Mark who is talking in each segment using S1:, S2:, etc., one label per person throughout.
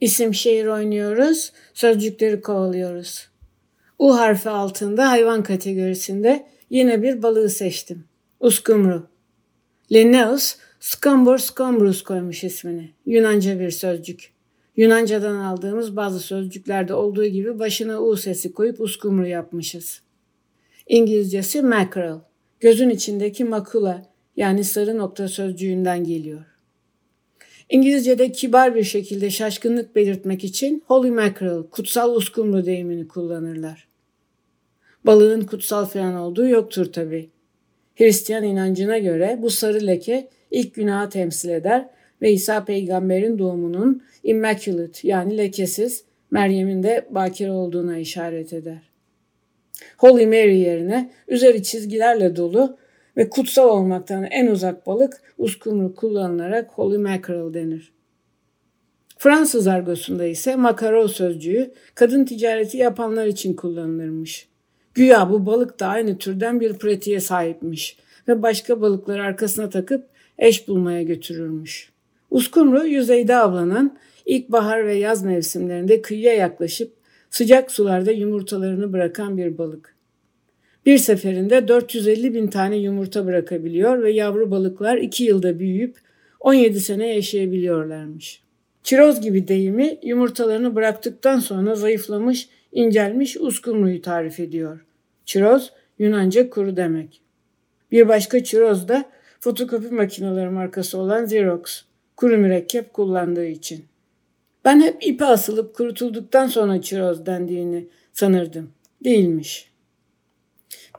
S1: İsim şehir oynuyoruz, sözcükleri kovalıyoruz. U harfi altında hayvan kategorisinde yine bir balığı seçtim. Uskumru. Linnaeus, Scambor scambrus koymuş ismini. Yunanca bir sözcük. Yunanca'dan aldığımız bazı sözcüklerde olduğu gibi başına U sesi koyup uskumru yapmışız. İngilizcesi mackerel. Gözün içindeki makula yani sarı nokta sözcüğünden geliyor. İngilizce'de kibar bir şekilde şaşkınlık belirtmek için holy mackerel, kutsal uskumru deyimini kullanırlar. Balığın kutsal falan olduğu yoktur tabi. Hristiyan inancına göre bu sarı leke ilk günahı temsil eder ve İsa peygamberin doğumunun immaculate yani lekesiz, Meryem'in de bakire olduğuna işaret eder. Holy Mary yerine üzeri çizgilerle dolu ve kutsal olmaktan en uzak balık uskumru kullanılarak Holy Mackerel denir. Fransız argosunda ise makaro sözcüğü kadın ticareti yapanlar için kullanılırmış. Güya bu balık da aynı türden bir pratiğe sahipmiş ve başka balıkları arkasına takıp eş bulmaya götürürmüş. Uskumru yüzeyde avlanan ilkbahar ve yaz mevsimlerinde kıyıya yaklaşıp sıcak sularda yumurtalarını bırakan bir balık. Bir seferinde 450 bin tane yumurta bırakabiliyor ve yavru balıklar 2 yılda büyüyüp 17 sene yaşayabiliyorlarmış. Çiroz gibi deyimi yumurtalarını bıraktıktan sonra zayıflamış, incelmiş uskumruyu tarif ediyor. Çiroz Yunanca kuru demek. Bir başka çiroz da fotokopi makineleri markası olan Xerox, kuru mürekkep kullandığı için. Ben hep ipe asılıp kurutulduktan sonra çiroz dendiğini sanırdım. Değilmiş.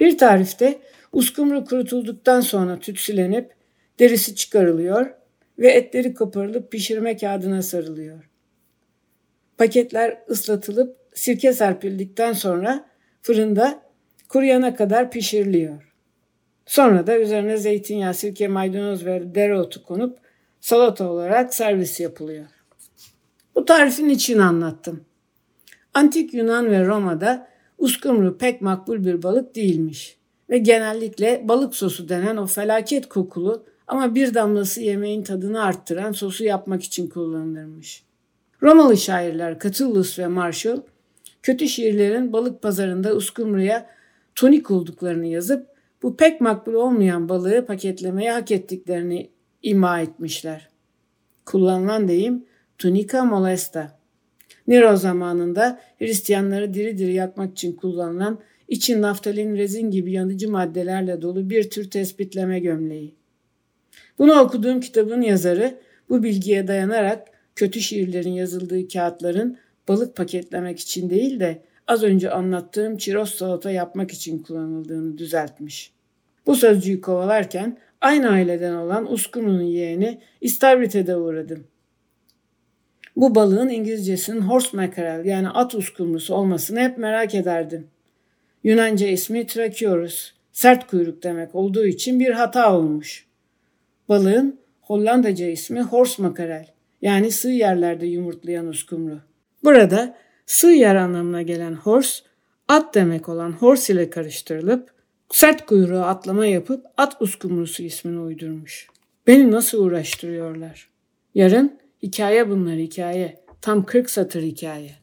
S1: Bir tarifte uskumru kurutulduktan sonra tütsülenip derisi çıkarılıyor ve etleri koparılıp pişirme kağıdına sarılıyor. Paketler ıslatılıp sirke serpildikten sonra fırında kuruyana kadar pişiriliyor. Sonra da üzerine zeytinyağı, sirke, maydanoz ve dereotu konup salata olarak servis yapılıyor. Bu tarifin için anlattım. Antik Yunan ve Roma'da uskumru pek makbul bir balık değilmiş ve genellikle balık sosu denen o felaket kokulu ama bir damlası yemeğin tadını arttıran sosu yapmak için kullanılırmış. Romalı şairler Catullus ve Martial kötü şiirlerin balık pazarında uskumruya tonik olduklarını yazıp bu pek makbul olmayan balığı paketlemeye hak ettiklerini ima etmişler. Kullanılan deyim tunica molesta. Nero zamanında Hristiyanları diri diri yakmak için kullanılan için naftalin rezin gibi yanıcı maddelerle dolu bir tür tespitleme gömleği. Bunu okuduğum kitabın yazarı bu bilgiye dayanarak kötü şiirlerin yazıldığı kağıtların balık paketlemek için değil de az önce anlattığım çiroz salata yapmak için kullanıldığını düzeltmiş. Bu sözcüğü kovalarken aynı aileden olan uskumru'nun yeğeni istavrite uğradım. Bu balığın İngilizcesinin horse mackerel yani at uskumrusu olmasını hep merak ederdim. Yunanca ismi Tracheorus, sert kuyruk demek olduğu için bir hata olmuş. Balığın Hollandaca ismi horse mackerel yani sığ yerlerde yumurtlayan uskumru. Burada sığ yer anlamına gelen horse, at demek olan horse ile karıştırılıp sert kuyruğu atlama yapıp at uskumrusu ismini uydurmuş. Beni nasıl uğraştırıyorlar? Yarın hikaye bunlar hikaye. Tam 40 satır hikaye.